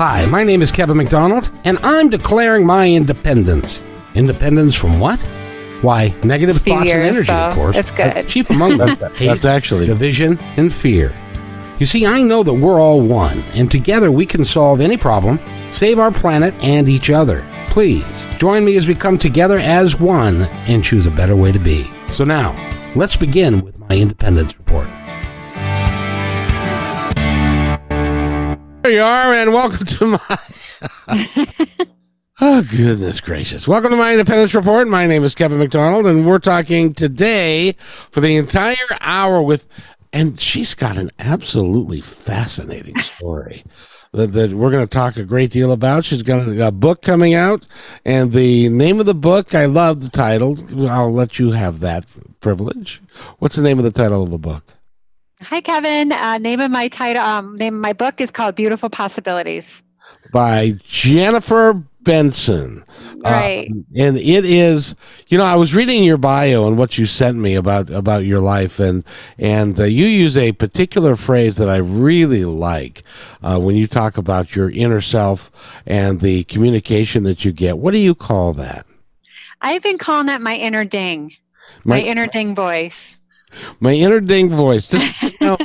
Hi, my name is Kevin McDonald, and I'm declaring my independence. Independence from what? Why, negative thoughts and energy, so of course. it's good. But Chief among them, That's- hate, that's actually- division, and fear. You see, I know that we're all one, and together we can solve any problem, save our planet and each other. Please, join me as we come together as one and choose a better way to be. So now, let's begin with my independence report. You are, and welcome to my. oh, goodness gracious. Welcome to my Independence Report. My name is Kevin McDonald, and we're talking today for the entire hour with. And she's got an absolutely fascinating story that, that we're going to talk a great deal about. She's got a, a book coming out, and the name of the book, I love the title. I'll let you have that privilege. What's the name of the title of the book? Hi, Kevin. Uh, name of my title, um, name of my book is called Beautiful Possibilities. by Jennifer Benson. Right. Um, and it is, you know, I was reading your bio and what you sent me about about your life, and and uh, you use a particular phrase that I really like uh, when you talk about your inner self and the communication that you get. What do you call that? I've been calling that my inner ding, my, My inner ding voice. My inner ding voice. Just, you know,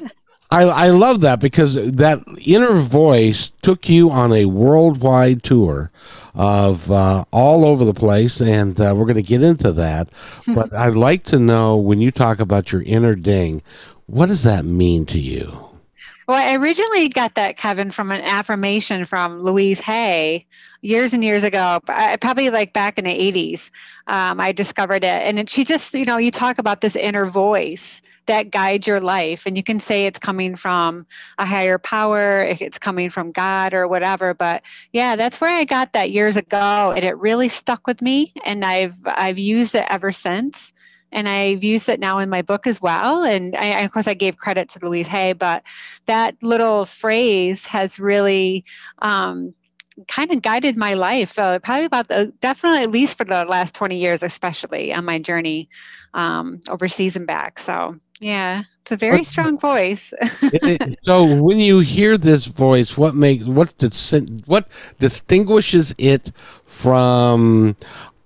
I, I love that because that inner voice took you on a worldwide tour of uh, all over the place, and uh, we're going to get into that. But I'd like to know when you talk about your inner ding, what does that mean to you? Well, I originally got that, Kevin, from an affirmation from Louise Hay years and years ago, I- probably like back in the 80s. Um, I discovered it. And it, she just, you know, you talk about this inner voice that guides your life. And you can say it's coming from a higher power, it's coming from God or whatever. But yeah, that's where I got that years ago. And it really stuck with me. And I've I've used it ever since and I've used it now in my book as well. And I, of course, I gave credit to Louise Hay, but that little phrase has really um, kind of guided my life. Uh, probably about the definitely at least for the last twenty years, especially on my journey um, overseas and back. So yeah, it's a very strong voice. so when you hear this voice, what makes what what distinguishes it from?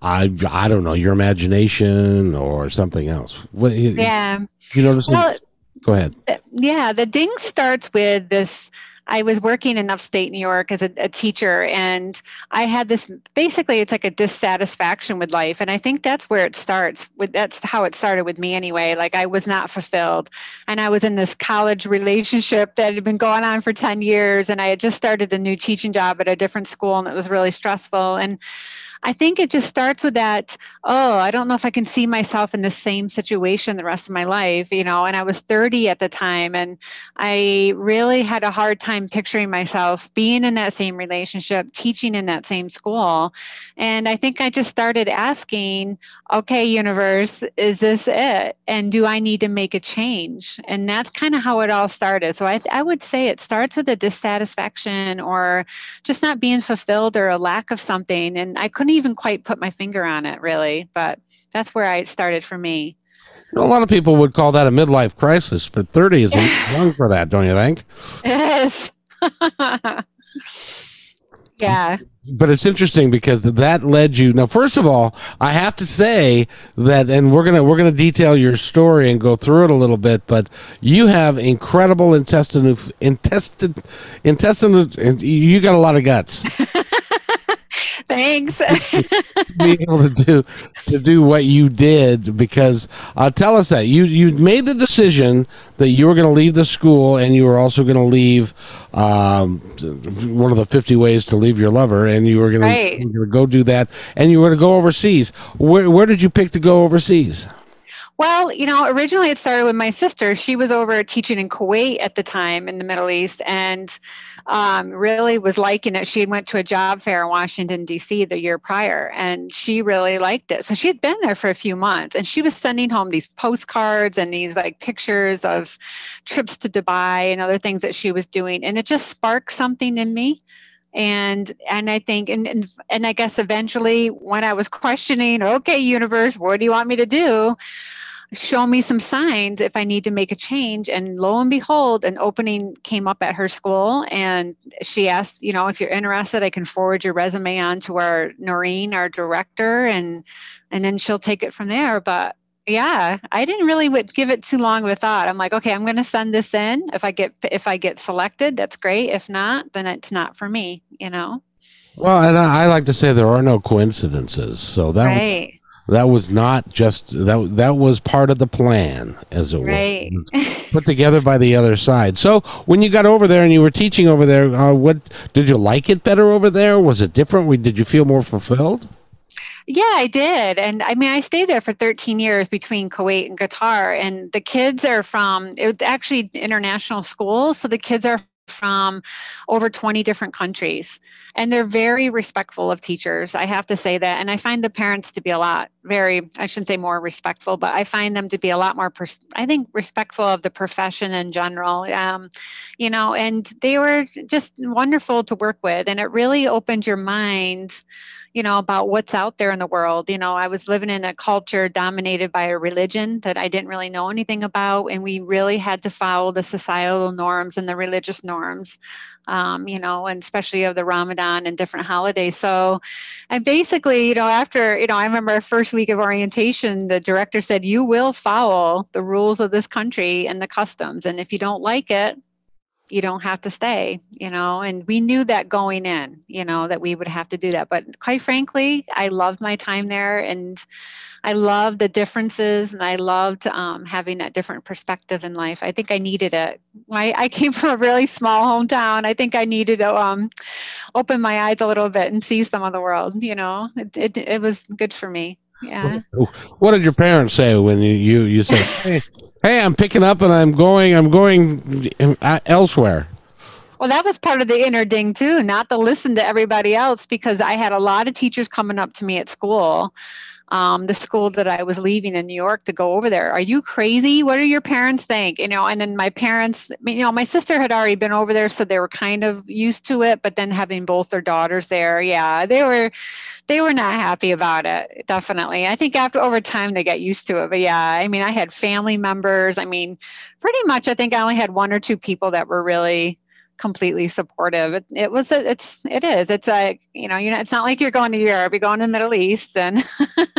I, I don't know your imagination or something else. What yeah. you notice? Well, Go ahead. Yeah the ding starts with this i was working in upstate new york as a, a, teacher and i had this basically it's like a dissatisfaction with life and i think that's where it starts with that's how it started with me anyway like i was not fulfilled and i was in this college relationship that had been going on for 10 years and i had just started a new teaching job at a different school and it was really stressful and I think it just starts with that, oh, I don't know if I can see myself in the same situation the rest of my life, you know. And I was 30 at the time, and I really had a hard time picturing myself being in that same relationship, teaching in that same school. And I think I just started asking, okay, universe, is this it? And do I need to make a change? And that's kind of how it all started. So I, I would say it starts with a dissatisfaction or just not being fulfilled or a lack of something. And I couldn't even quite put my finger on it really, but that's where I started for me. A lot of people would call that a midlife crisis, but 30 is young for that, don't you think? Yes. yeah. But it's interesting because that led you. Now, first of all, I have to say that, and we're gonna we're gonna detail your story and go through it a little bit. But you have incredible intestinal intestine intestinal. You got a lot of guts. Thanks. be able to do to do what you did because uh, tell us that you you made the decision that you were going to leave the school and you were also going to leave um, one of the 50 ways to leave your lover and you were going Right. to go do that and you were going to go overseas where, where did you pick to go overseas Well, you know, originally it started with my sister. She was over teaching in Kuwait at the time in the Middle East and um, really was liking it. She went to a job fair in Washington, D.C. the year prior, and she really liked it. So she had been there for a few months and she was sending home these postcards and these like pictures of trips to Dubai and other things that she was doing. And it just sparked something in me and and i think and, and and i guess eventually when i was questioning okay universe what do you want me to do show me some signs if I need to make a change. And lo and behold, an opening came up at her school and she asked, you know, if you're interested, I can forward your resume on to our Noreen, our director, and and then she'll take it from there. But yeah, I didn't really give it too long of a thought. I'm like, okay, I'm going to send this in. If I get if I get selected, that's great. If not, then it's not for me, you know. Well, and I, like to say there are no coincidences. So that right that was not just that that was part of the plan as it right. was put together by the other side so when you got over there and you were teaching over there uh, what did you like it better over there was it different did you feel more fulfilled yeah, I did. And I mean, I stayed there for 13 years between Kuwait and Qatar. And the kids are from, it was actually international schools. So the kids are from over 20 different countries. And they're very respectful of teachers i have to say that. And i find the parents to be a lot very i shouldn't say more respectful but i find them to be a lot more pers- i think respectful of the profession in general. Um, you know and they were just wonderful to work with. And it really opened your mind you know, about what's out there in the world. You know, I was living in a culture dominated by a religion that I didn't really know anything about, and we really had to follow the societal norms and the religious norms, um, you know, and especially of the Ramadan and different holidays. So, and basically, you know, after, you know, I remember our first week of orientation, the director said, You will follow the rules of this country and the customs. And if you don't like it, you don't have to stay, you know, and we knew that going in, you know, that we would have to do that. But quite frankly, I loved my time there and I loved the differences and I loved um, having that different perspective in life. I think I needed it. I, I came from a really small hometown. I think I needed to um, open my eyes a little bit and see some of the world, you know, it, it, it was good for me. Yeah. What did your parents say when you, you, you said, hey, hey, I'm picking up and I'm going, I'm going uh, elsewhere. Well, that was part of the inner ding too, not to listen to everybody else because I had a lot of teachers coming up to me at school um, the school that I was leaving in New York to go over there. Are you crazy? What do your parents think? You know, and then my parents, you know, my sister had already been over there, so they were kind of used to it. But then having both their daughters there, yeah, they were, they were not happy about it. Definitely, I think after over time they got used to it. But yeah, I mean, I had family members. I mean, pretty much, I think I only had one or two people that were really completely supportive. It, it was, a, it's, it is. It's a, you know, you know, it's not like you're going to Europe. You're going to the Middle East, and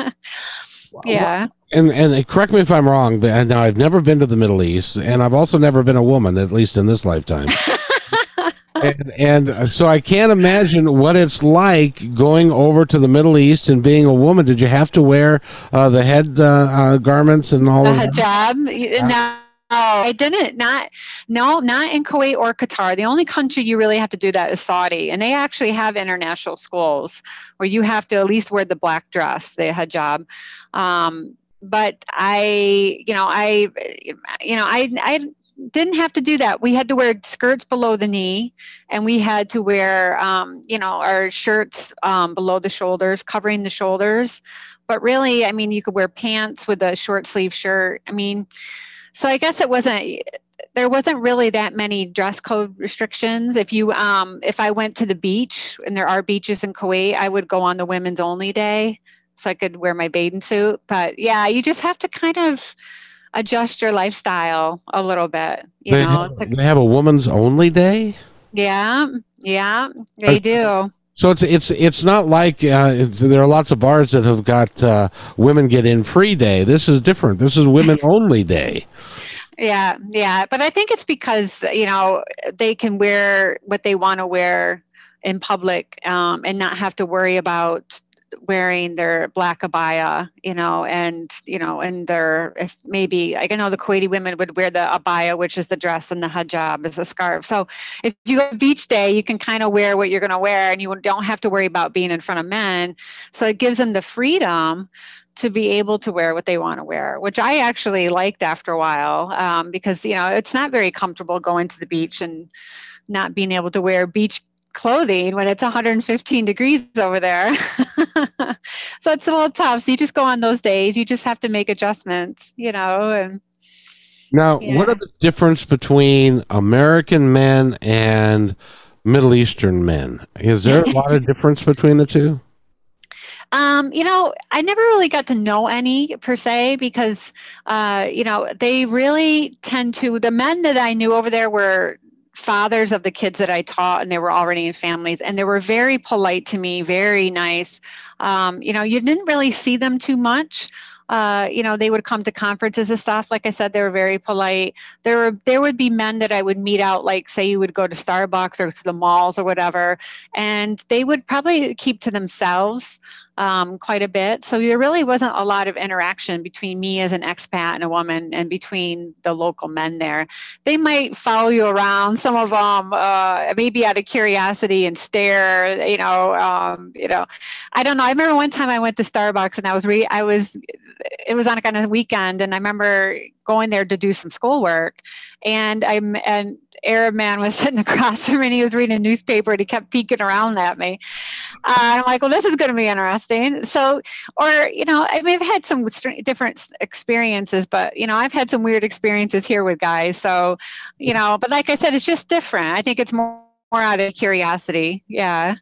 yeah. And and correct me if I'm wrong, but now I've never been to the Middle East, and I've also never been a woman, at least in this lifetime. and, and, so I can't imagine what it's like going over to the Middle East and being a woman. Did you have to wear uh, the head uh, uh, garments and all the of hijab? that? No, Oh, I didn't. Not no, not in Kuwait or Qatar. The only country you really have to do that is Saudi, and they actually have international schools where you have to at least wear the black dress, the hijab. Um, but I, you know, I, you know, I, I didn't have to do that. We had to wear skirts below the knee, and we had to wear, um, you know, our shirts um, below the shoulders, covering the shoulders. But really, I mean, you could wear pants with a short sleeve shirt. I mean so I guess it wasn't there wasn't really that many dress code restrictions. If you um if I went to the beach and there are beaches in Kuwait, I would go on the women's only day so I could wear my bathing suit. But yeah, you just have to kind of adjust your lifestyle a little bit. You they know, have, they have a woman's only day. Yeah, yeah, they do. So it's it's it's not like uh, it's, there are lots of bars that have got uh, women get in free day. This is different. This is women only day. Yeah, yeah, but I think it's because you know they can wear what they want to wear in public um, and not have to worry about wearing their black abaya, you know, and you know, and their if maybe I know the Kuwaiti women would wear the abaya, which is the dress, and the hijab is a scarf. So if you go beach day, you can kind of wear what you're going to wear, and you don't have to worry about being in front of men. So it gives them the freedom to be able to wear what they want to wear, which I actually liked after a while um, because you know it's not very comfortable going to the beach and not being able to wear beach clothing when it's 115 degrees over there. so it's a little tough. So you just go on those days. You just have to make adjustments, you know. And now, yeah. what are the difference between American men and Middle Eastern men? Is there a lot of difference between the two? Um, you know, I never really got to know any per se because, uh, you know, they really tend to, the men that I knew over there were fathers of the kids that I taught, and they were already in families, and they were very polite to me, very nice. Um, you know, you didn't really see them too much. Uh, you know, they would come to conferences and stuff. Like I said, they were very polite. There were there would be men that I would meet out, like say you would go to Starbucks or to the malls or whatever, and they would probably keep to themselves um, quite a bit. So there really wasn't a lot of interaction between me as an expat and a woman and between the local men there. They might follow you around, some of them uh, maybe out of curiosity and stare, you know, um, you know, I don't know. I remember one time I went to Starbucks and I was re- I was it was on a kind of weekend and I remember going there to do some schoolwork and I'm and Arab man was sitting across from me and he was reading a newspaper and he kept peeking around at me. Uh, I'm like, well, this is going to be interesting. So, or, you know, I mean, I've had some different experiences, but, you know, I've had some weird experiences here with guys. So, you know, but like I said, it's just different. I think it's more, more out of curiosity. Yeah.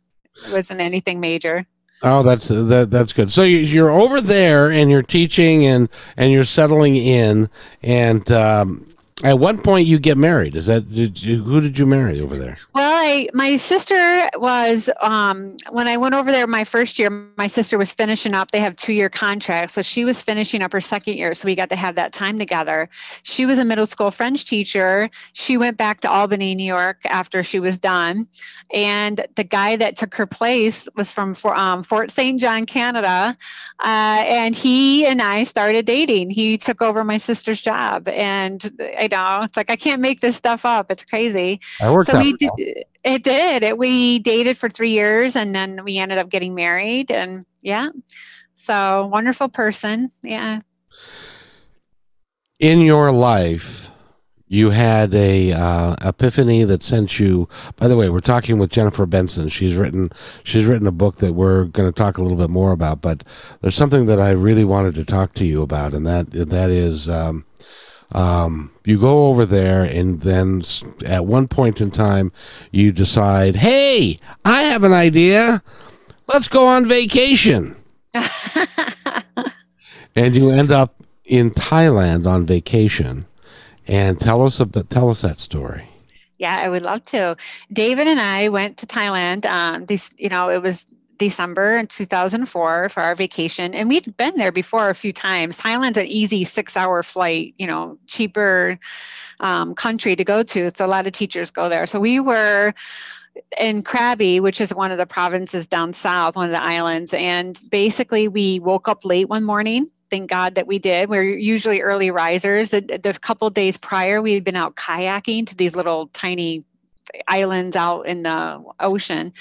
It wasn't anything major. Oh, that's that. That's good. So you're over there, and you're teaching, and and you're settling in, and um, at one point, you get married. Is that did you, who did you marry over there? Well, I my sister was um, when I went over there my first year. My sister was finishing up. They have two year contracts, so she was finishing up her second year. So we got to have that time together. She was a middle school French teacher. She went back to Albany, New York, after she was done, and the guy that took her place was from um, Fort St. John, Canada, uh, and he and I started dating. He took over my sister's job, and I know. It's like I can't make this stuff up. It's crazy. I worked so we did, it did. It, we dated for three years and then we ended up getting married and yeah. So wonderful person. Yeah. In your life, you had a uh, epiphany that sent you by the way we're talking with jennifer benson she's written she's written a book that we're going to talk a little bit more about but there's something that i really wanted to talk to you about and that that is um, um, you go over there, and then at one point in time, you decide, hey, I have an idea. Let's go on vacation. and you end up in Thailand on vacation. And tell us about tell us that story. Yeah, I would love to. David and I went to Thailand. Um, this, you know, it was December in 2004 for our vacation. And we'd been there before a few times. Thailand's an easy six hour flight, you know, cheaper um, country to go to. So a lot of teachers go there. So we were in Krabi, which is one of the provinces down south, one of the islands. And basically, we woke up late one morning. Thank God that we did. We're usually early risers. The, couple days prior, we had been out kayaking to these little tiny islands out in the ocean.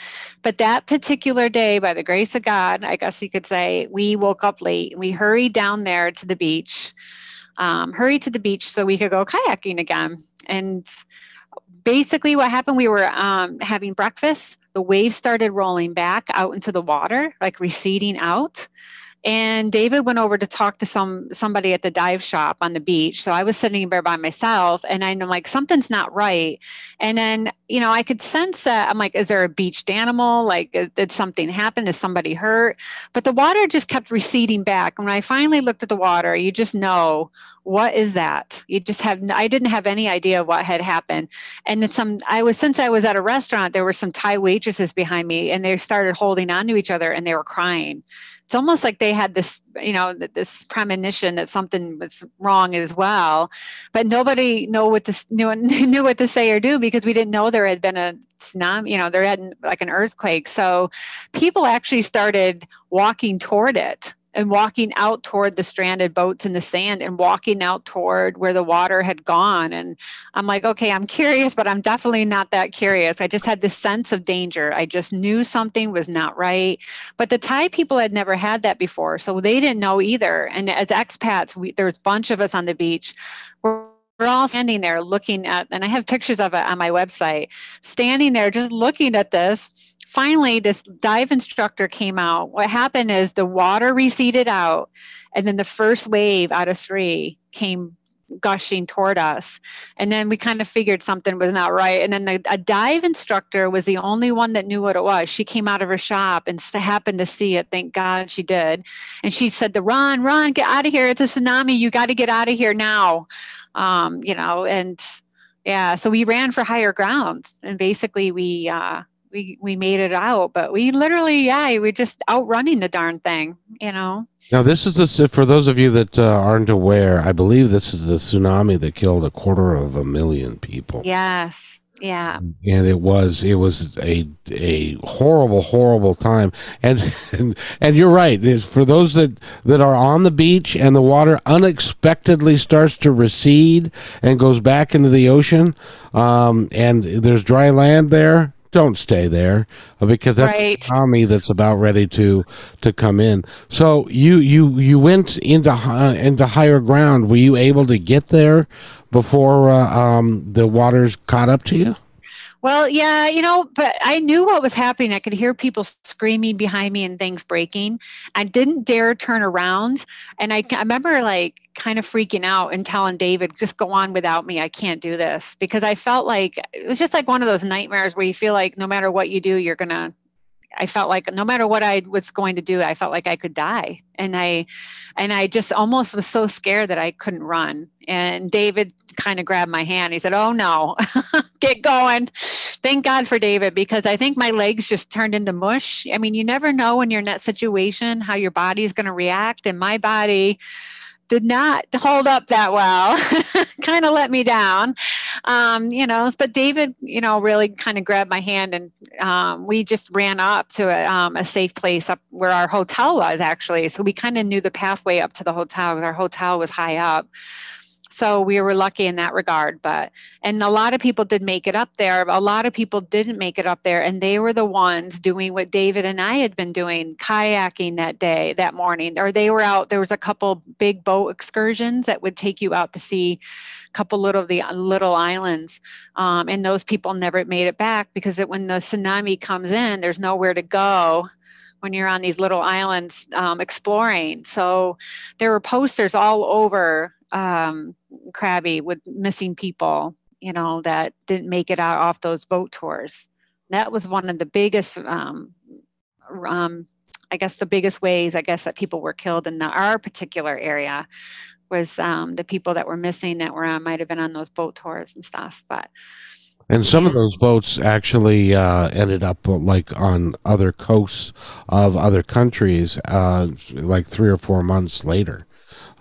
But that particular day, by the grace of God, I guess you could say, we woke up late. We hurried down there to the beach, um, hurried to the beach so we could go kayaking again. And basically, what happened, we were um, having breakfast. The waves started rolling back out into the water, like receding out and david went over to talk to some somebody at the dive shop on the beach so i was sitting there by myself and i'm like something's not right and then you know i could sense that i'm like is there a beached animal? Like uh, did something happen? Is somebody hurt? But the water just kept receding back. And when i finally looked at the water you just know what is that? You just have i didn't have any idea what had happened. And then some i was since i was at a restaurant there were some thai waitresses behind me and they started holding on to each other and they were crying. It's almost like they had this you know this premonition that something was wrong as well. But nobody know what to knew, knew what to say or do because we didn't know there had been a tsunami you know there hadn't like an earthquake. So people actually started walking toward it and walking out toward the stranded boats in the sand and walking out toward where the water had gone. And I'm like, okay, I'm curious, but I'm definitely not that curious. I just had this sense of danger. I just knew something was not right. But the Thai people had never had that before. So they didn't know either. And as expats, we, there was a bunch of us on the beach. We're we're all standing there looking at, and I have pictures of it on my website, standing there just looking at this finally this dive instructor came out what happened is the water receded out and then the first wave out of three came gushing toward us. And then we kind of figured something was not right. And then the, a dive instructor was the only one that knew what it was. She came out of her shop and happened to see it. Thank God she did. And she said to run, run, get out of here. It's a tsunami. You got to get out of here now. Um, you know, and yeah, so we ran for higher ground and basically we, uh, we we made it out but we literally yeah we just outrunning the darn thing you know? Now this is the for those of you that uh, aren't aware i believe this is the tsunami that killed a quarter of a million people. Yes. Yeah. And it was it was a a horrible horrible time. And and, and you're right is for those that that are on the beach and the water unexpectedly starts to recede and goes back into the ocean um, and there's dry land there don't stay there uh, because that's right. army that's about ready to to come in. So you you you went into uh, into higher ground. Were you able to get there before uh, um, the waters caught up to you? Well, yeah, you know, but I knew what was happening. I could hear people screaming behind me and things breaking. I didn't dare turn around. And I, I remember like kind of freaking out and telling David, just go on without me. I can't do this because I felt like it was just like one of those nightmares where you feel like no matter what you do, you're going to I felt like no matter what I was going to do, I felt like I could die. And I and I just almost was so scared that I couldn't run. And David kind of grabbed my hand. He said, Oh no, get going. Thank God for David because I think my legs just turned into mush. I mean, you never know when you're in that situation how your body's going to react. And my body did not hold up that well, kind of let me down. Um, you know, but David, you know, really kind of grabbed my hand and um, we just ran up to a, um, a, safe place up where our hotel was actually. So we kind of knew the pathway up to the hotel because our hotel was high up. So we were lucky in that regard but and a lot of people did make it up there. A lot of people didn't make it up there and they were the ones doing what david and i had been doing kayaking that day that morning. Or they were out there was a couple big boat excursions that would take you out to see a couple little the little islands um, and those people never made it back because it, when the tsunami comes in there's nowhere to go when you're on these little islands um, exploring. So there were posters all over um, Krabi with missing people, you know, that didn't make it out off those boat tours. That was one of the biggest, um, um, I guess, the biggest ways I guess that people were killed in the, our particular area was um, the people that were missing that were on might have been on those boat tours and stuff. But and some of those boats actually uh, ended up like on other coasts of other countries, uh, like three or four months later.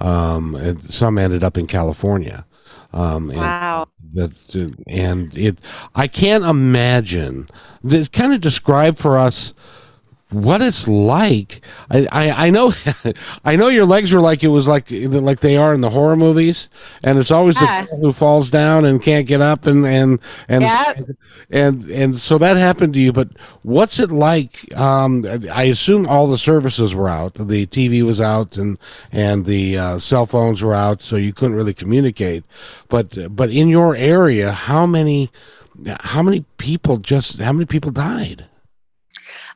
Um, and some ended up in California. Um, and wow. That and it, I can't imagine. Kind of describe for us what it's like. I, I, I, know I know your legs were like it was like like they are in the horror movies, and it's always yeah. the who falls down and can't get up and and and yeah. and and so that happened to you. But what's it like? Um, I assume all the services were out. The TV was out, and and the uh, cell phones were out, so you couldn't really communicate. But but in your area, how many how many people just how many people died?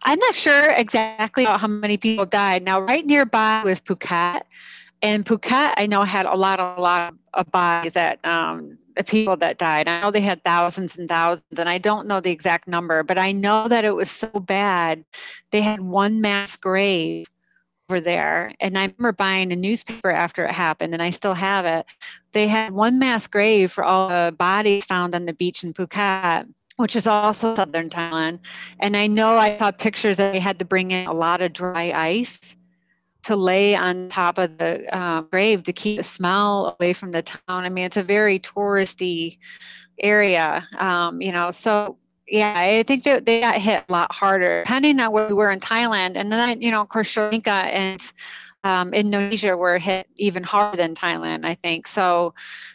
I'm not sure exactly how many people died. Now, right nearby was Phuket, and Phuket, I know had a lot, a lot of bodies that um, the people that died. I know they had thousands and thousands, and I don't know the exact number, but I know that it was so bad. They had one mass grave over there, and I remember buying a newspaper after it happened, and I still have it. They had one mass grave for all the bodies found on the beach in Phuket which is also southern Thailand. And I know I saw pictures that they had to bring in a lot of dry ice to lay on top of the uh, grave to keep the smell away from the town. I mean, it's a very touristy area, um, you know. So yeah, I think that they got hit a lot harder, depending on where we were in Thailand, and then you know, of course, Sri Lanka and um, Indonesia were hit even harder than Thailand, I think. So,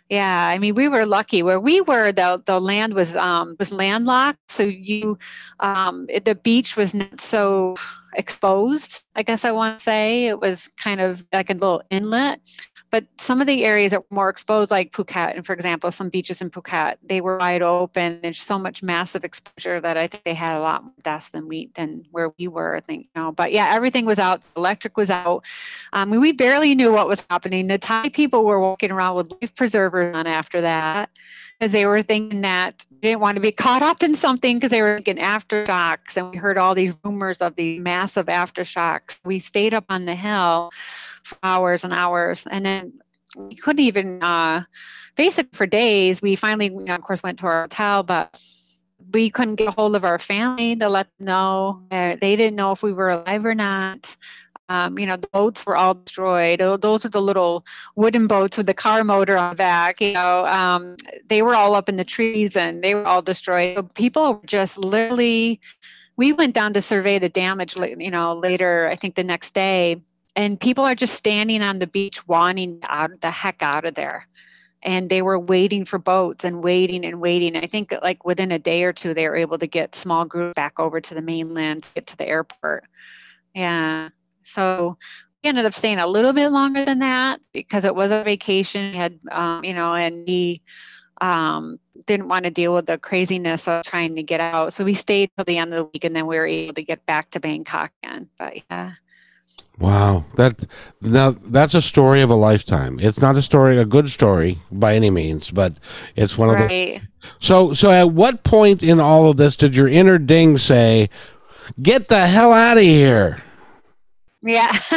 yeah, I mean, we were lucky where we were. the The land was um, was landlocked, so you um, it, the beach was not so exposed. I guess I want to say it was kind of like a little inlet. But some of the areas that were more exposed, like Phuket, and for example, some beaches in Phuket, they were wide open. There's so much massive exposure that I think they had a lot more deaths than we than where we were. I think, you know, but yeah, everything was out. Electric was out. Um, we barely knew what was happening. The Thai people were walking around with life preservers on after that because they were thinking that they didn't want to be caught up in something because they were thinking aftershocks. And we heard all these rumors of these massive aftershocks. We stayed up on the hill for hours and hours. And then we couldn't even, uh, basically for days, we finally, of course, went to our hotel, but we couldn't get a hold of our family to let them know. Uh, they didn't know if we were alive or not. Um, you know, the boats were all destroyed. Those are the little wooden boats with the car motor on the back. You know, um, they were all up in the trees and they were all destroyed. People were just literally. We went down to survey the damage. You know, later I think the next day, and people are just standing on the beach wanting out the heck out of there and they were waiting for boats and waiting and waiting. I think like within a day or two, they were able to get small group back over to the mainland to get to the airport. Yeah. So we ended up staying a little bit longer than that because it was a vacation. We had, um, you know, and he um, didn't want to deal with the craziness of trying to get out. So we stayed till the end of the week, and then we were able to get back to Bangkok again. But yeah. Wow, that now that's a story of a lifetime. It's not a story, a good story by any means, but it's one of the. So, so at what point in all of this did your inner ding say, "Get the hell out of here"? Yeah.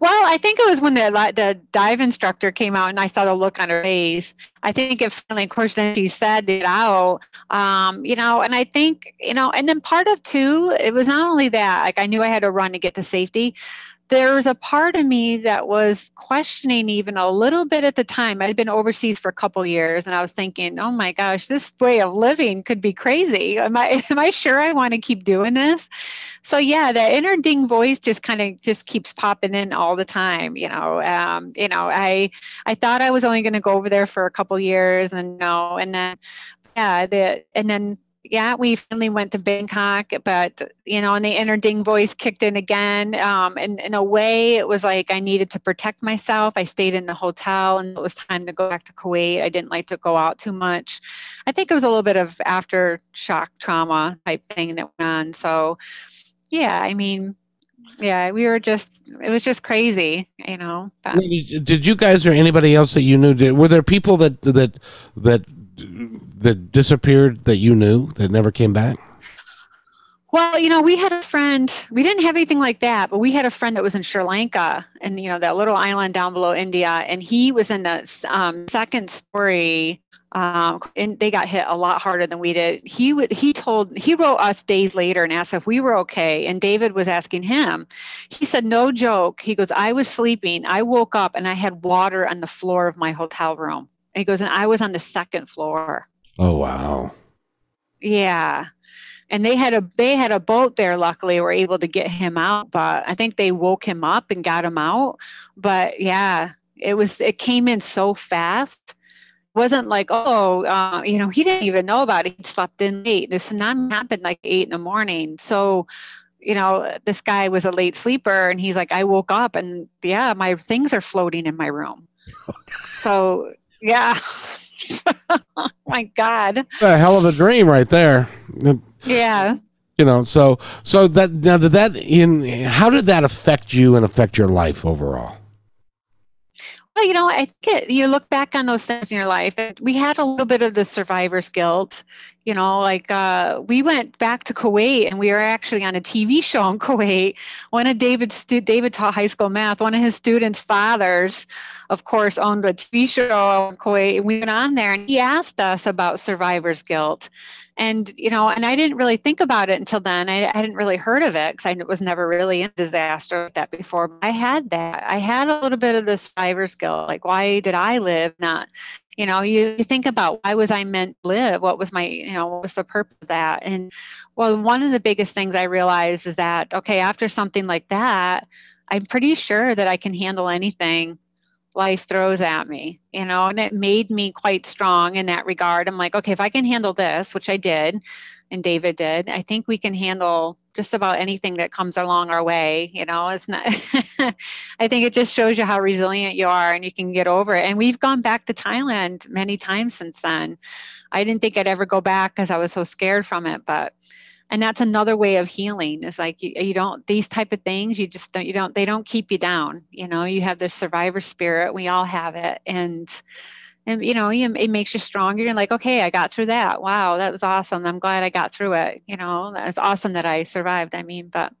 well, I think it was when the the dive instructor came out and I saw the look on her face. I think it finally, of course, then she said it out. Um, you know, and I think, you know, and then part of two, it was not only that, like I knew I had to run to get to safety, there was a part of me that was questioning even a little bit at the time. I'd been overseas for a couple years and I was thinking, oh my gosh, this way of living could be crazy. Am I am I sure I want to keep doing this? So yeah, the inner ding voice just kind of just keeps popping in all the time. You know, um, you know, I I thought I was only going to go over there for a couple years and no, and then yeah, the and then yeah, we finally went to Bangkok, but you know, and the inner ding voice kicked in again. Um, and in a way, it was like I needed to protect myself. I stayed in the hotel, and it was time to go back to Kuwait. I didn't like to go out too much. I think it was a little bit of aftershock trauma type thing that went on. So, yeah, I mean, yeah, we were just it was just crazy, you know. But. Did you guys or anybody else that you knew? Did, were there people that that that that disappeared that you knew that never came back? Well, you know, we had a friend, we didn't have anything like that, but we had a friend that was in Sri Lanka and, you know, that little island down below India. And he was in the um, second story. Um, and they got hit a lot harder than we did. He would, he told, he wrote us days later and asked if we were okay. And David was asking him. He said, no joke. He goes, I was sleeping. I woke up and I had water on the floor of my hotel room. And he goes, and I was on the second floor. Oh wow. Yeah. And they had a they had a boat there, luckily were able to get him out, but I think they woke him up and got him out. But yeah, it was it came in so fast. It wasn't like, oh, uh, you know, he didn't even know about it. He slept in late. The tsunami happened like eight in the morning. So you know, this guy was a late sleeper and he's like, I woke up and yeah, my things are floating in my room. so yeah. oh my God. A hell of a dream right there. Yeah. You know, so so that now did that in how did that affect you and affect your life overall? Well, you know, I get you look back on those things in your life. We had a little bit of the survivor's guilt you know like uh, we went back to kuwait and we were actually on a tv show in kuwait. One of david's stu- david taught high school math. One of his students fathers of course owned a tv show in kuwait. And we went on there and he asked us about survivor's guilt. And you know and i didn't really think about it until then. I, I hadn't really heard of it because i was never really in disaster like that before. But i had that. I had a little bit of the survivor's guilt. Like why did i live not you know you, think about why was i meant to live? What was my you know what was the purpose of that? And well one of the biggest things i realized is that okay after something like that i'm pretty sure that i can handle anything life throws at me you know and it made me quite strong in that regard. I'm like okay if i can handle this which i did and david did i think we can handle just about anything that comes along our way. You know, it's not, I think it just shows you how resilient you are and you can get over it. And we've gone back to Thailand many times since then. I didn't think I'd ever go back because I was so scared from it, but and that's another way of healing is like you, you don't these type of things you just don't you don't they don't keep you down you know you have this survivor spirit we all have it and and you know it makes you stronger you're like okay i got through that wow that was awesome i'm glad i got through it you know that's awesome that i survived i mean but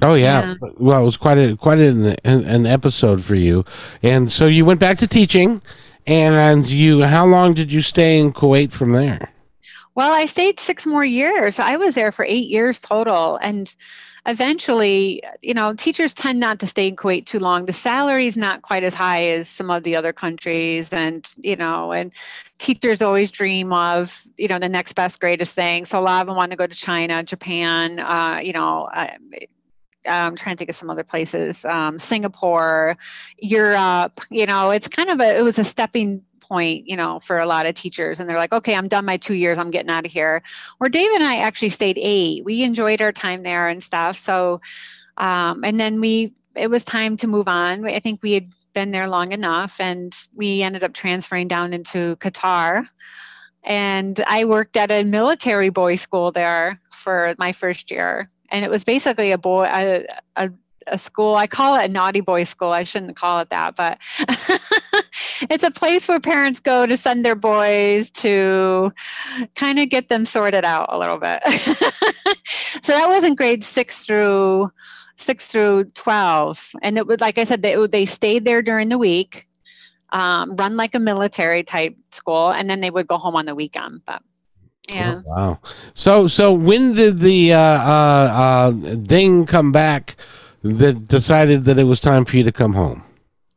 Oh yeah. yeah. Well, it was quite a quite an, an episode for you, and so you went back to teaching, and you. How long did you stay in Kuwait from there? Well, I stayed six more years. I was there for eight years total. And eventually, you know, teachers tend not to stay in Kuwait too long. The salary is not quite as high as some of the other countries. And, you know, and teachers always dream of, you know, the next best, greatest thing. So a lot of them want to go to China, Japan, uh, you know, uh, I'm trying to think of some other places, um, Singapore, Europe. You know, it's kind of a it was a stepping point, you know, for a lot of teachers. And they're like, okay, I'm done my two years. I'm getting out of here. Where Dave and I actually stayed eight. We enjoyed our time there and stuff. So, um, and then we, it was time to move on. I think we had been there long enough and we ended up transferring down into Qatar. And I worked at a military boys' school there for my first year. And it was basically a boy, a, a a school. I call it a naughty boy school. I shouldn't call it that, but it's a place where parents go to send their boys to kind of get them sorted out a little bit. so that was in grade six through six through 12. And it was, like I said, they, they stayed there during the week, um, run like a military type school, and then they would go home on the weekend. But yeah. Oh, wow. So, so when did the uh, uh, uh, ding come back that decided that it was time for you to come home?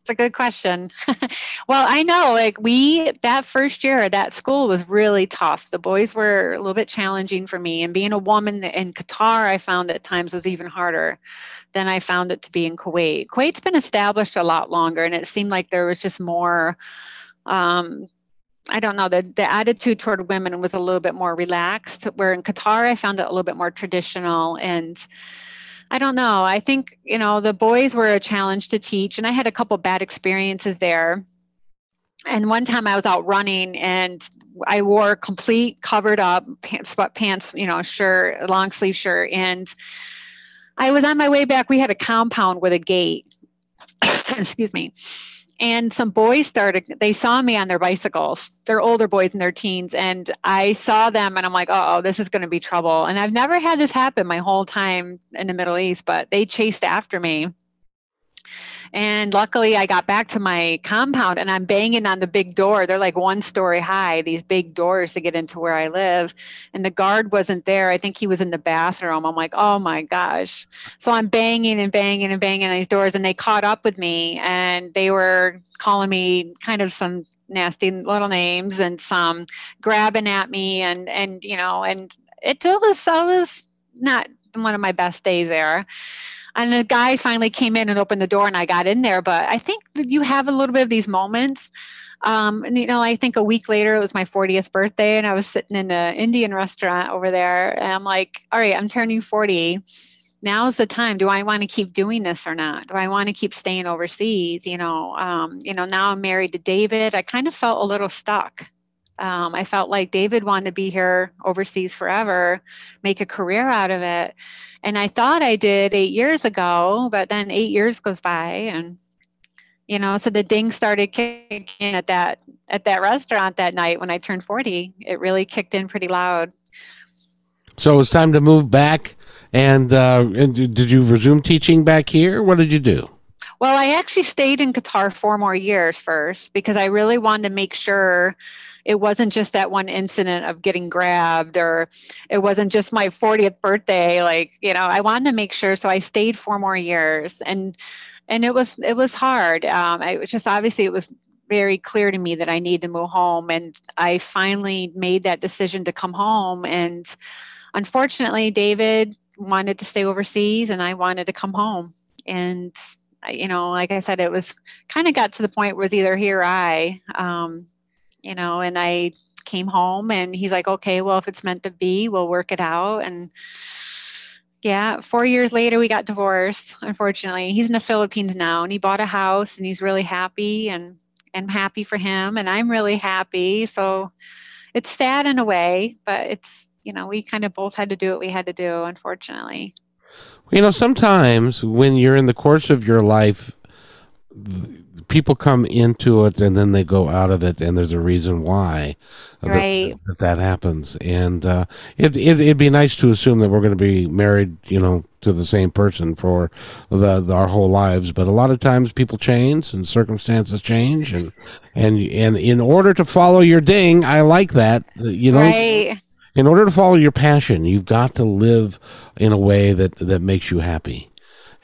It's a good question. well, I know like we that first year that school was really tough. The boys were a little bit challenging for me and being a woman in Qatar I found at times was even harder than I found it to be in Kuwait. Kuwait's been established a lot longer and it seemed like there was just more um, I don't know, the, the attitude toward women was a little bit more relaxed. Where in Qatar, I found it a little bit more traditional and I don't know. I think, you know, the boys were a challenge to teach, and I had a couple bad experiences there. And one time I was out running and I wore complete covered up pants, sweatpants, you know, shirt, long sleeve shirt. And I was on my way back. We had a compound with a gate. Excuse me and some boys started they saw me on their bicycles. They're older boys in their teens and i saw them and i'm like oh this is going to be trouble. And i've never had this happen my whole time in the middle east but they chased after me and luckily, I got back to my compound and I'm banging on the big door. They're like one story high, these big doors to get into where I live. And the guard wasn't there. I think he was in the bathroom. I'm like, oh my gosh. So I'm banging and banging and banging on these doors. And they caught up with me and they were calling me kind of some nasty little names and some grabbing at me and and you know and it was I was not one of my best days there and the guy finally came in and opened the door and i got in there but i think you have a little bit of these moments. Um, and you know i think a week later it was my 40th birthday and i was sitting in an indian restaurant over there and i'm like all right i'm turning 40 now's the time. Do i want to keep doing this or not? Do i want to keep staying overseas? You know um, you know now i'm married to david. I kind of felt a little stuck um, I felt like David wanted to be here overseas forever, make a career out of it. And I thought I did eight years ago, but then eight years goes by and you know, so the ding started kicking in at that at that restaurant that night when I turned 40. It really kicked in pretty loud. So it's time to move back and, uh, and did you resume teaching back here? What did you do? Well, I actually stayed in Qatar four more years first because I really wanted to make sure it wasn't just that one incident of getting grabbed or it wasn't just my 40th birthday like you know i wanted to make sure so i stayed four more years. And and it was it was hard. Um, it was just obviously it was very clear to me that i need to move home and i finally made that decision to come home. And unfortunately david wanted to stay overseas and i wanted to come home. And you know like i said it was kind of got to the point was either he or i um, you know, and I came home and he's like, okay, well, if it's meant to be, we'll work it out. And yeah, four years later, we got divorced. Unfortunately, he's in the Philippines now, and he bought a house, and he's really happy, and I'm happy for him, and I'm really happy. So it's sad in a way, but it's you know we kind of both had to do what we had to do. Unfortunately, you know, sometimes when you're in the course of your life, people come into it and then they go out of it, and there's a reason why right. that, that, that happens. And uh, it, it it'd be nice to assume that we're going to be married, you know, to the same person for the, the, our whole lives. But a lot of times people change and circumstances change, and and and in order to follow your ding, I like that. You know. Right in order to follow your passion, you've got to live in a way that that makes you happy.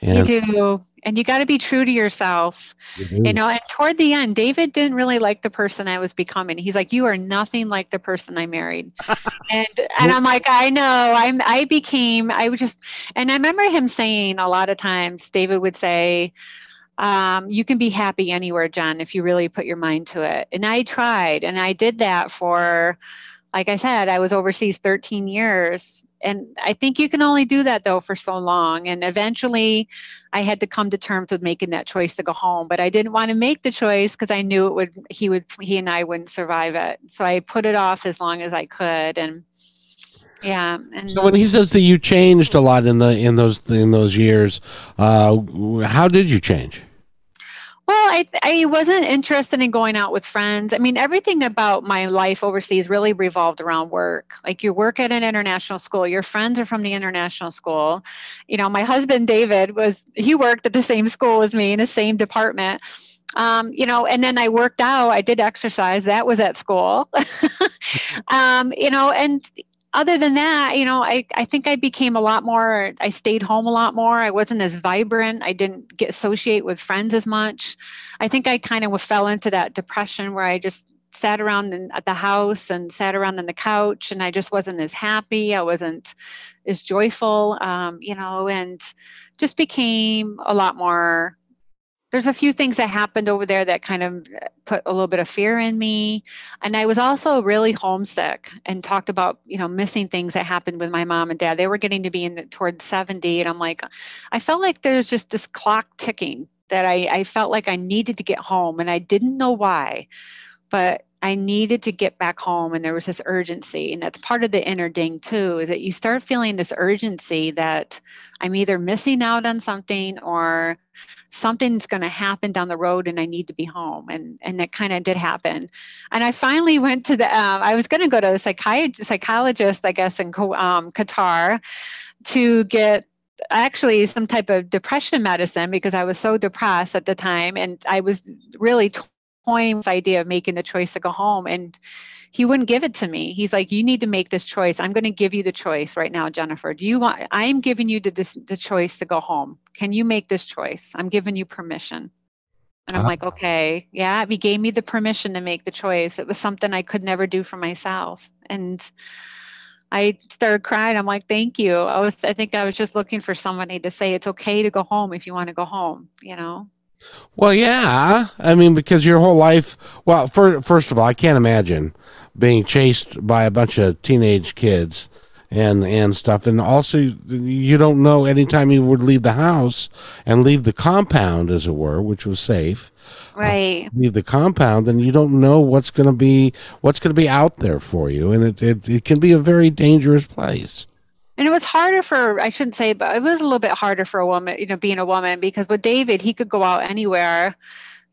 And you do. And you got to be true to yourself. You, you, know, and toward the end, David didn't really like the person I was becoming. He's like, You are nothing like the person I married. and and I'm like, I know. I'm I became I was just and I remember him saying a lot of times, David would say, um, you can be happy anywhere, John, if you really put your mind to it. And I tried and I did that for like I said, I was overseas 13 years. And I think you can only do that though for so long. And eventually I had to come to terms with making that choice to go home. But I didn't want to make the choice because I knew it would he would he and I wouldn't survive it. So I put it off as long as I could. And yeah. And so when he says that you changed a lot in the in those in those years, uh, how did you change? Well, I, I wasn't interested in going out with friends. I mean, everything about my life overseas really revolved around work. Like you work at an international school, your friends are from the international school. You know, my husband, David, was, he worked at the same school as me in the same department. Um, you know, and then I worked out, I did exercise, that was at school. um, you know, and other than that, you know, I, I think I became a lot more, I stayed home a lot more. I wasn't as vibrant. I didn't get associate with friends as much. I think I kind of fell into that depression where I just sat around in, at the house and sat around on the couch and I just wasn't as happy. I wasn't as joyful, um, you know, and just became a lot more there's a few things that happened over there that kind of uh, put a little bit of fear in me. And i was also really homesick and talked about you know missing things that happened with my mom and dad. They were getting to be in the, towards 70 and i'm like i felt like there's just this clock ticking that I, I felt like i needed to get home and i didn't know why. But I needed to get back home and there was this urgency. And that's part of the inner ding too, is that you start feeling this urgency that I'm either missing out on something or something's going to happen down the road and I need to be home. And, and that kind of did happen. And I finally went to the, um, I was to go to the psychiatrist, psychologist, I guess, in um, Qatar to get actually some type of depression medicine because I was so depressed at the time. And I was really with idea of making the choice to go home. And he wouldn't give it to me. He's like, you need to make this choice. I'm going to give you the choice right now, Jennifer. Do you want, I'm giving you the, the choice to go home. Can you make this choice? I'm giving you permission. And I'm uh like, okay, yeah. He gave me the permission to make the choice. It was something I could never do for myself. And I started crying. I'm like, thank you. I was, I think I was just looking for somebody to say it's okay to go home if you want to go home, you know? Well, yeah. I mean, because your whole life, well, for, first of all, I can't imagine being chased by a bunch of teenage kids and and stuff. And also you don't know anytime you would leave the house and leave the compound as it were which was safe. Uh, right. uh, leave the compound then you don't know what's going to be what's going to be out there for you. And it, it it can be a very dangerous place and it was harder for i shouldn't say but it was a little bit harder for a woman you know being a woman because with david he could go out anywhere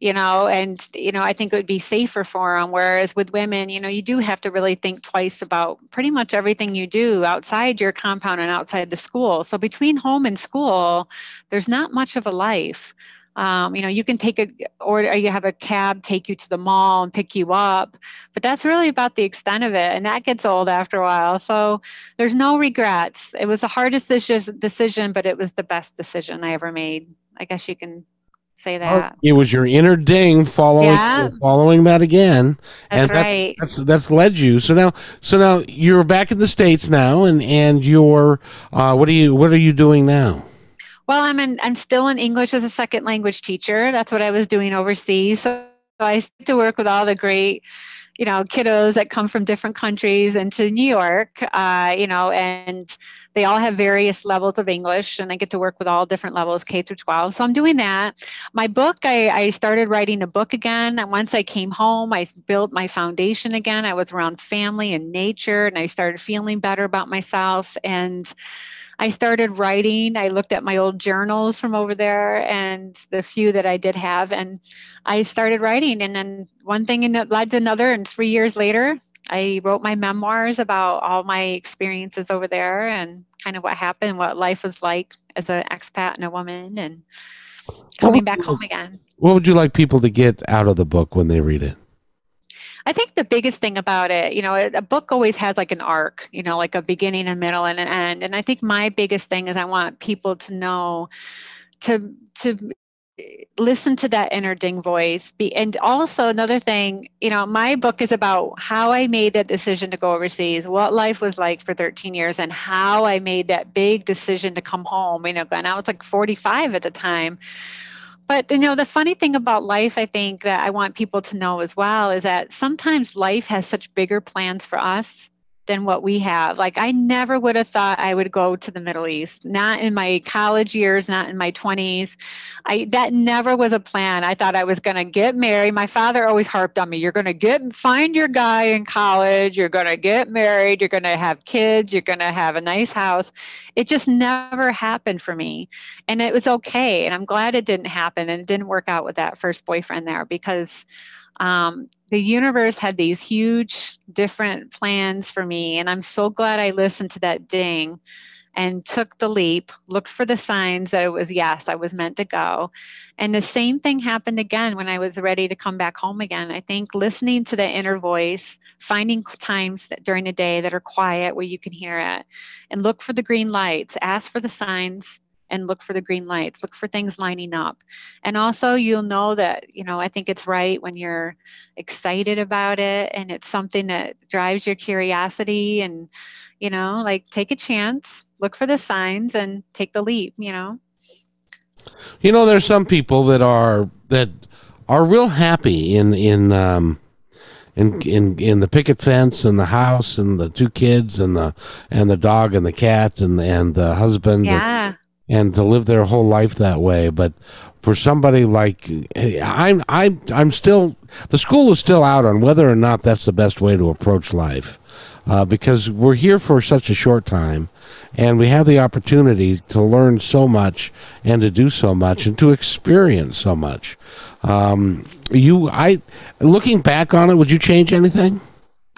you know and you know i think it would be safer for him. Whereas with women you know you do have to really think twice about pretty much everything you do outside your compound and outside the school. So between home and school there's not much of a life um, you know you can take a or you have a cab take you to the mall and pick you up but that's really about the extent of it and that gets old after a while. So there's no regrets. It was a hard decision decision, but it was the best decision i ever made. I guess you can say that. it was your inner ding following yeah. following that again that's and right. that's, that's, that's led you. So now so now you're back in the states now and and you're uh, what are you what are you doing now well, I'm in, I'm still an English as a second language teacher. That's what I was doing overseas. So, so I to work with all the great, you know kiddos that come from different countries into new york uh, you know and they all have various levels of english and i get to work with all different levels k through 12 so i'm doing that. My book I, I started writing a book again. And once i came home i built my foundation again. I was around family and nature and i started feeling better about myself. And I started writing. I looked at my old journals from over there and the few that I did have, and I started writing. And then one thing led to another. And three years later, I wrote my memoirs about all my experiences over there and kind of what happened, what life was like as an expat and a woman, and coming back home again. What would you like people to get out of the book when they read it? I think the biggest thing about it, you know, a book always has like an arc, you know, like a beginning, a middle, and an end. And I think my biggest thing is I want people to know to to eh, listen to that inner ding voice be, and also another thing you know my book is about how i made that decision to go overseas what life was like for 13 years and how i made that big decision to come home you know and i was like 45 at the time but you know, the funny thing about life, I think that I want people to know as well is that sometimes life has such bigger plans for us than what we have. Like I never would have thought I would go to the Middle East. Not in my college years, not in my 20s. I that never was a plan. I thought I was going to get married. My father always harped on me, you're going to get find your guy in college, you're going to get married, you're going to have kids, you're going to have a nice house. It just never happened for me. And it was okay, and I'm glad it didn't happen and it didn't work out with that first boyfriend there because um, the universe had these huge different plans for me and i'm so glad i listened to that ding and took the leap looked for the signs that it was yes i was meant to go. And the same thing happened again when i was ready to come back home again. I think listening to the inner voice finding times that during the day that are quiet where you can hear it and look for the green lights ask for the signs and look for the green lights look for things lining up. And also you'll know that you know i think it's right when you're excited about it and it's something that drives your curiosity and you know like take a chance look for the signs and take the leap you know? You know there's some people that are that are real happy in in um in in in the picket fence and the house and the two kids and the and the dog and the cat and and the husband yeah and to live their whole life that way. But for somebody like I'm, I'm, I'm still the school is still out on whether or not that's the best way to approach life, uh, because we're here for such a short time, and we have the opportunity to learn so much and to do so much and to experience so much. Um, you, I, looking back on it, would you change anything?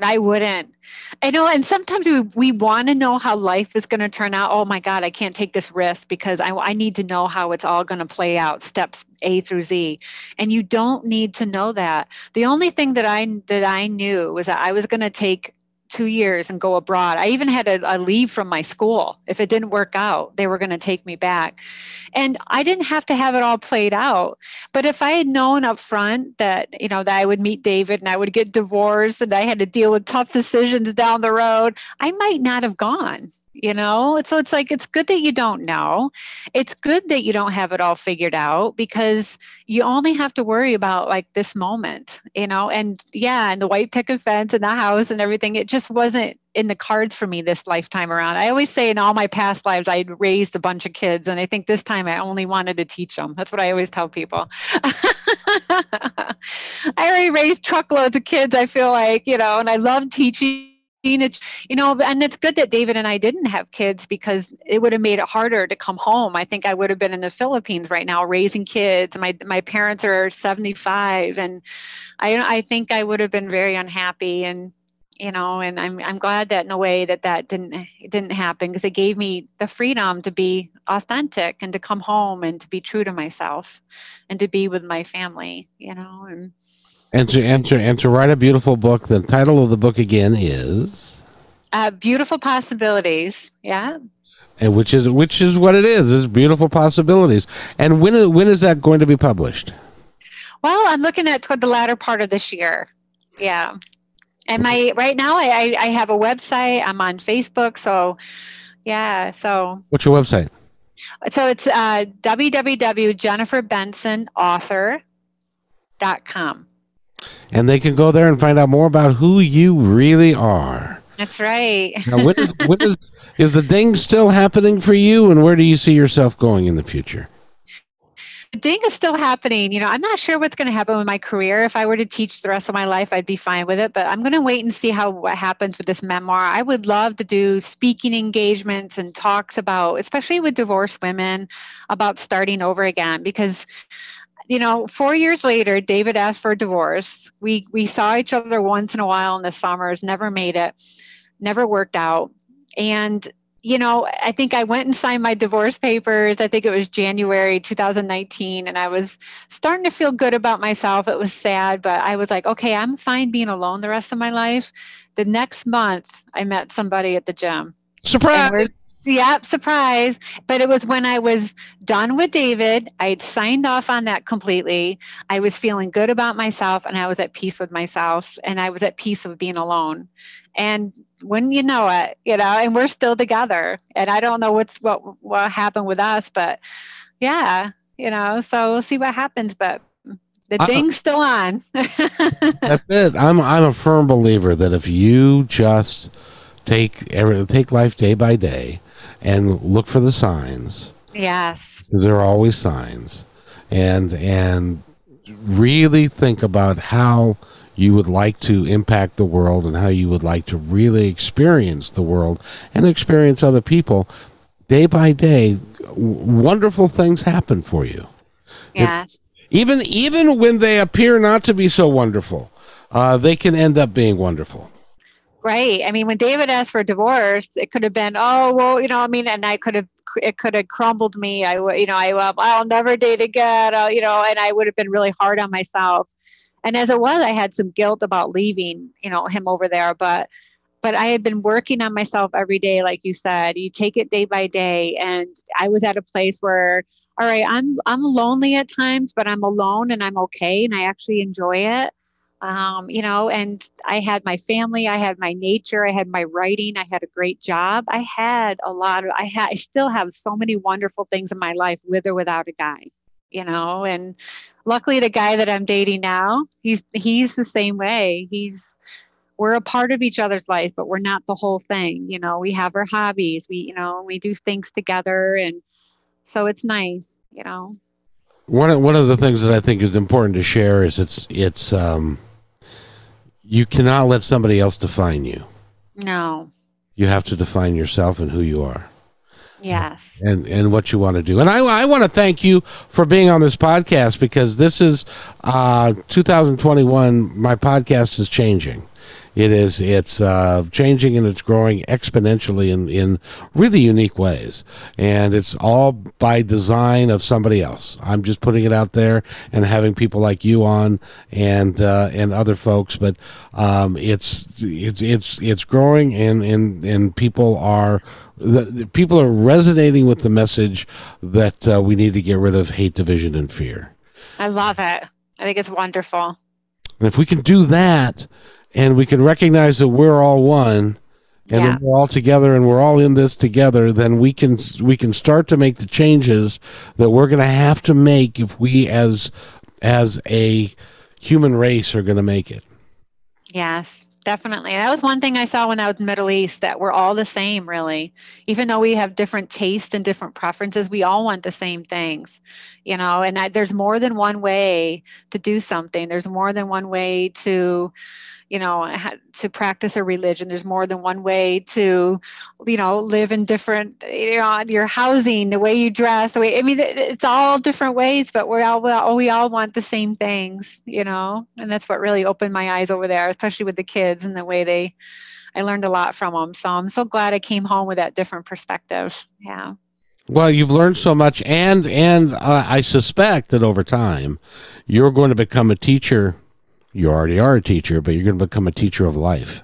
I wouldn't. I know, and sometimes we, we want to know how life is going to turn out. Oh my God, I can't take this risk because I, I need to know how it's all going to play out, steps A through Z. And you don't need to know that. The only thing that I that I knew was that I was going to take two years and go abroad. I even had a, a leave from my school. If it didn't work out, they were going to take me back. And I didn't have to have it all played out. But if I had known up front that, you know, that I would meet David and I would get divorced and I had to deal with tough decisions down the road, I might not have gone you know? So it's like it's good that you don't know. It's good that you don't have it all figured out because you only have to worry about like this moment you know? And yeah and the white picket fence and the house and everything it just wasn't in the cards for me this lifetime around. I always say in all my past lives i raised a bunch of kids and i think this time i only wanted to teach them that's what i always tell people. I already raised truckloads of kids i feel like you know and i love teaching it's you know and it's good that david and i didn't have kids because it would have made it harder to come home. I think i would have been in the philippines right now raising kids. My my parents are 75 and i i think i would have been very unhappy and you know and i'm i'm glad that in a way that that didn't didn't happen because it gave me the freedom to be authentic and to come home and to be true to myself and to be with my family you know and and to enter and to write a beautiful book. The title of the book again is uh, "Beautiful Possibilities." Yeah. And which is which is what it is is beautiful possibilities. And when when is that going to be published? Well, I'm looking at toward the latter part of this year. Yeah. And my right now I, I have a website. I'm on Facebook. So yeah. So what's your website? So it's uh, www.jenniferbensonauthor.com. and they can go there and find out more about who you really are. That's right. Now, when is, when is, is the ding still happening for you, and where do you see yourself going in the future? The ding is still happening. You know, I'm not sure what's going to happen with my career. If I were to teach the rest of my life, I'd be fine with it. But I'm going to wait and see how what happens with this memoir. I would love to do speaking engagements and talks about, especially with divorced women, about starting over again because you know, four years later, David asked for a divorce. We we saw each other once in a while in the summers, never made it, never worked out. And you know, I think I went and signed my divorce papers. I think it was January 2019, and I was starting to feel good about myself. It was sad, but I was like, okay, I'm fine being alone the rest of my life. The next month, I met somebody at the gym. Surprise! Yep, surprise. But it was when I was done with David. I had signed off on that completely. I was feeling good about myself and I was at peace with myself and I was at peace with being alone. And when you know it, you know, and we're still together. And I don't know what's what what happened with us, but yeah, you know, so we'll see what happens. But the uh-huh. ding's still on. That's it. I'm I'm a firm believer that if you just take every take life day by day and look for the signs. Yes. There are always signs. And and really think about how you would like to impact the world and how you would like to really experience the world and experience other people day by day wonderful things happen for you yes if, even even when they appear not to be so wonderful uh, they can end up being wonderful Right. I mean, when David asked for divorce, it could have been, oh, well, you know, I mean, and I could have, it could have crumbled me. I, would, you know, I, I'll never date again, I'll, you know, and I would have been really hard on myself. And as it was, I had some guilt about leaving, you know, him over there. But, but I had been working on myself every day, like you said. You take it day by day, and I was at a place where, all right, I'm I'm lonely at times, but I'm alone and I'm okay, and I actually enjoy it um, you know, and I had my family, I had my nature, I had my writing, I had a great job. I had a lot of, I had, I still have so many wonderful things in my life with or without a guy, you know, and luckily the guy that I'm dating now, he's, he's the same way. He's, we're a part of each other's life, but we're not the whole thing. You know, we have our hobbies, we, you know, we do things together. And so it's nice, you know. One one of the things that I think is important to share is it's, it's, um, you cannot let somebody else define you. No. You have to define yourself and who you are. Yes. And and what you want to do. And I I want to thank you for being on this podcast because this is uh 2021 my podcast is changing. It is it's uh, changing and it's growing exponentially in, in really unique ways, and it's all by design of somebody else. I'm just putting it out there and having people like you on and uh, and other folks, but um, it's it's it's it's growing and and and people are. The, the people are resonating with the message that uh, we need to get rid of hate, division, and fear. I love it. I think it's wonderful. And if we can do that, and we can recognize that we're all one and yeah. we're all together and we're all in this together then we can we can start to make the changes that we're going to have to make if we as as a human race are going to make it. Yes definitely. That was one thing i saw when i was in the middle east that we're all the same really. Even though we have different tastes and different preferences we all want the same things you know and there's more than one way to do something. There's more than one way to you know to practice a religion there's more than one way to you know live in different you know your housing the way you dress the way i mean it's all different ways but we all we all want the same things you know? And that's what really opened my eyes over there especially with the kids and the way they i learned a lot from them so i'm so glad i came home with that different perspective. Yeah. Well, you've learned so much, and and uh, I suspect that over time, you're going to become a teacher you already are a teacher, but you're going to become a teacher of life.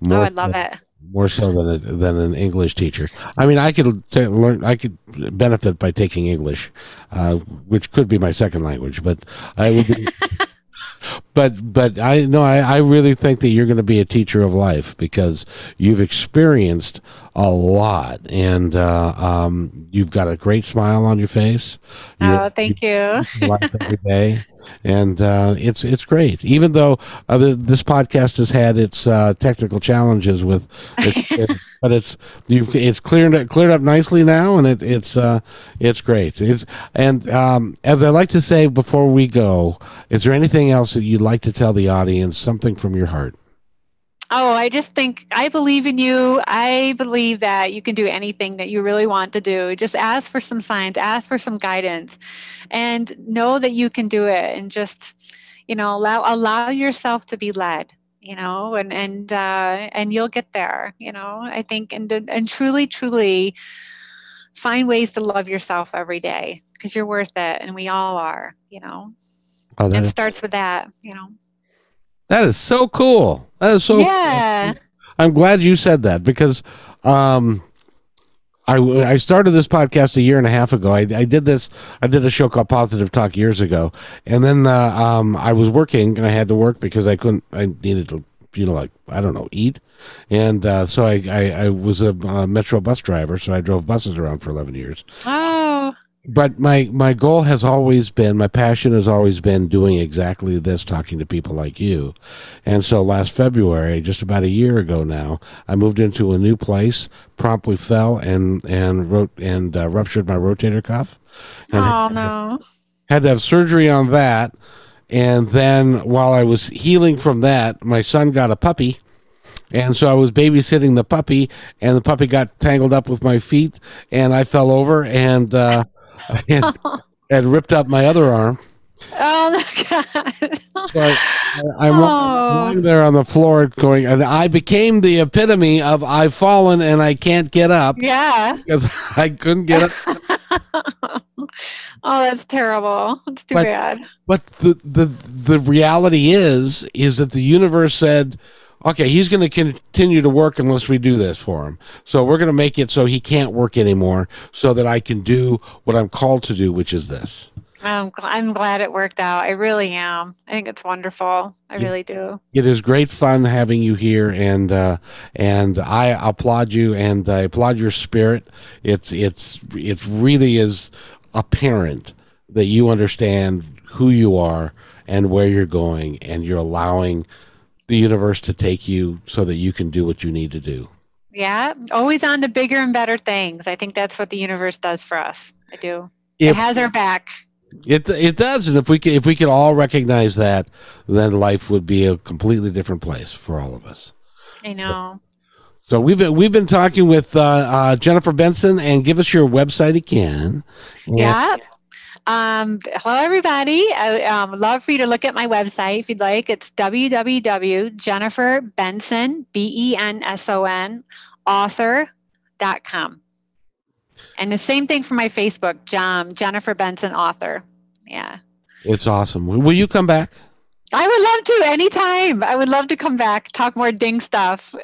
More, oh, I love it. More so than a, than an English teacher. I mean, I could t- learn. I could benefit by taking English, uh, which could be my second language. But I would. Be, but but I no, I, I really think that you're going to be a teacher of life because you've experienced a lot, and uh, um, you've got a great smile on your face. You're, oh, thank you. you every day and uh, it's it's great. Even though uh, the, this podcast has had its uh, technical challenges with, it, but it's you've it's cleared cleared up nicely now, and it, it's uh, it's great. It's and um, as I like to say before we go, is there anything else that you'd like to tell the audience? Something from your heart. Oh, I just think I believe in you. I believe that you can do anything that you really want to do. Just ask for some signs, ask for some guidance, and know that you can do it. And just, you know, allow allow yourself to be led. You know, and and uh, and you'll get there. You know, I think, and and truly, truly, find ways to love yourself every day because you're worth it, and we all are. You know, oh, it starts with that. You know. That is so cool. That is so yeah. Cool. I'm glad you said that because um, I, I started this podcast a year and a half ago. I, I did this. I did a show called Positive Talk years ago, and then uh, um, I was working and I had to work because I couldn't. I needed to, you know, like I don't know, eat, and uh, so I, I, I was a metro bus driver. So I drove buses around for eleven years. Oh but my my goal has always been my passion has always been doing exactly this talking to people like you. And so last february just about a year ago now i moved into a new place promptly fell and and wrote and uh, ruptured my rotator cuff. And oh no. had to have surgery on that. And then while i was healing from that my son got a puppy. And so I was babysitting the puppy, and the puppy got tangled up with my feet, and I fell over, and uh, and, and ripped up my other arm. Oh my god! so I, am oh. lying there on the floor, going, and I became the epitome of I've fallen and I can't get up. Yeah, because I couldn't get up. oh, that's terrible. It's too but, bad. But the the the reality is, is that the universe said okay, he's going to continue to work unless we do this for him. So we're going to make it so he can't work anymore so that I can do what I'm called to do, which is this. I'm, I'm glad it worked out. I really am. I think it's wonderful. I it, really do. It is great fun having you here, and uh, and I applaud you, and I applaud your spirit. It's it's it really is apparent that you understand who you are and where you're going, and you're allowing the universe to take you so that you can do what you need to do. Yeah, always on to bigger and better things. I think that's what the universe does for us. I do. If, it has our back. It it does, and if we could if we could all recognize that, then life would be a completely different place for all of us. I know. So we've been we've been talking with uh, uh, Jennifer Benson, and give us your website again. Yeah, um, hello, everybody. I um, love for you to look at my website if you'd like. It's www.jenniferbenson, B E N S O N, author.com. And the same thing for my Facebook, John, Jennifer Benson, author. Yeah. It's awesome. Will you come back? I would love to anytime. I would love to come back, talk more ding stuff.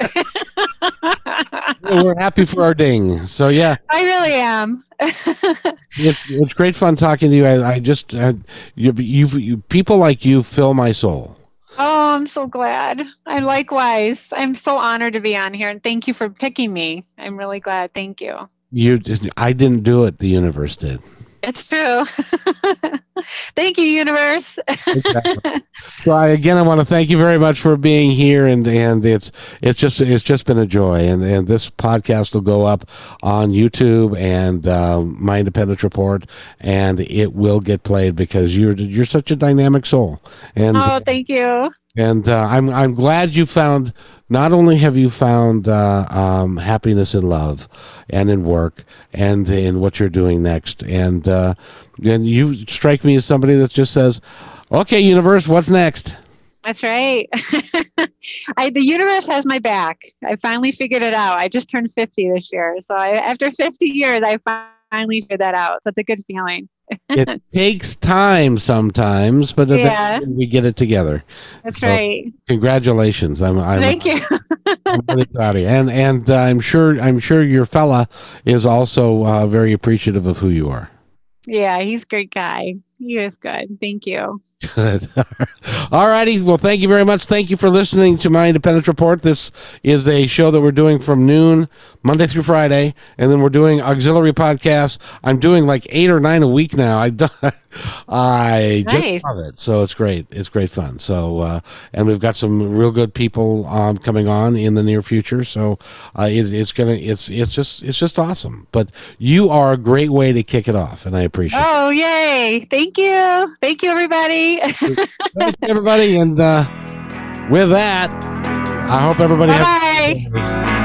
we're happy for our ding. So yeah, I really am. it's, it's, great fun talking to you. I, I just uh, you, you, you people like you fill my soul. Oh, I'm so glad. I likewise. I'm so honored to be on here, and thank you for picking me. I'm really glad. Thank you. You, I didn't do it. The universe did. It's true. thank you, universe. so I, again, I want to thank you very much for being here, and and it's it's just it's just been a joy, and and this podcast will go up on YouTube and um, My Independence Report, and it will get played because you're you're such a dynamic soul. And oh, thank you. And uh, I'm I'm glad you found not only have you found uh, um, happiness in love and in work and in what you're doing next, and uh, and you strike me as somebody that just says, "Okay, universe, what's next?" That's right. I, the universe has my back. I finally figured it out. I just turned 50 this year, so I, after 50 years, I finally figured that out. So it's a good feeling it takes time sometimes, but yeah. we get it together. That's so, right. Congratulations! I'm, I'm thank you. I'm really proud of you, and and uh, I'm sure I'm sure your fella is also uh, very appreciative of who you are. Yeah, he's a great guy. He is good. Thank you. Good. All righty. Well, thank you very much. Thank you for listening to my Independence Report. This is a show that we're doing from noon, Monday through Friday, and then we're doing auxiliary podcasts. I'm doing like eight or nine a week now. I I Nice. just love it. So it's great. It's great fun. So uh, and we've got some real good people um, coming on in the near future. So uh, it, it's gonna it's it's just it's just awesome. But you are a great way to kick it off, and I appreciate. it. Oh, yay. Thank you. Thank you, everybody. Thank you, everybody. And uh, with that, I hope everybody has. Bye.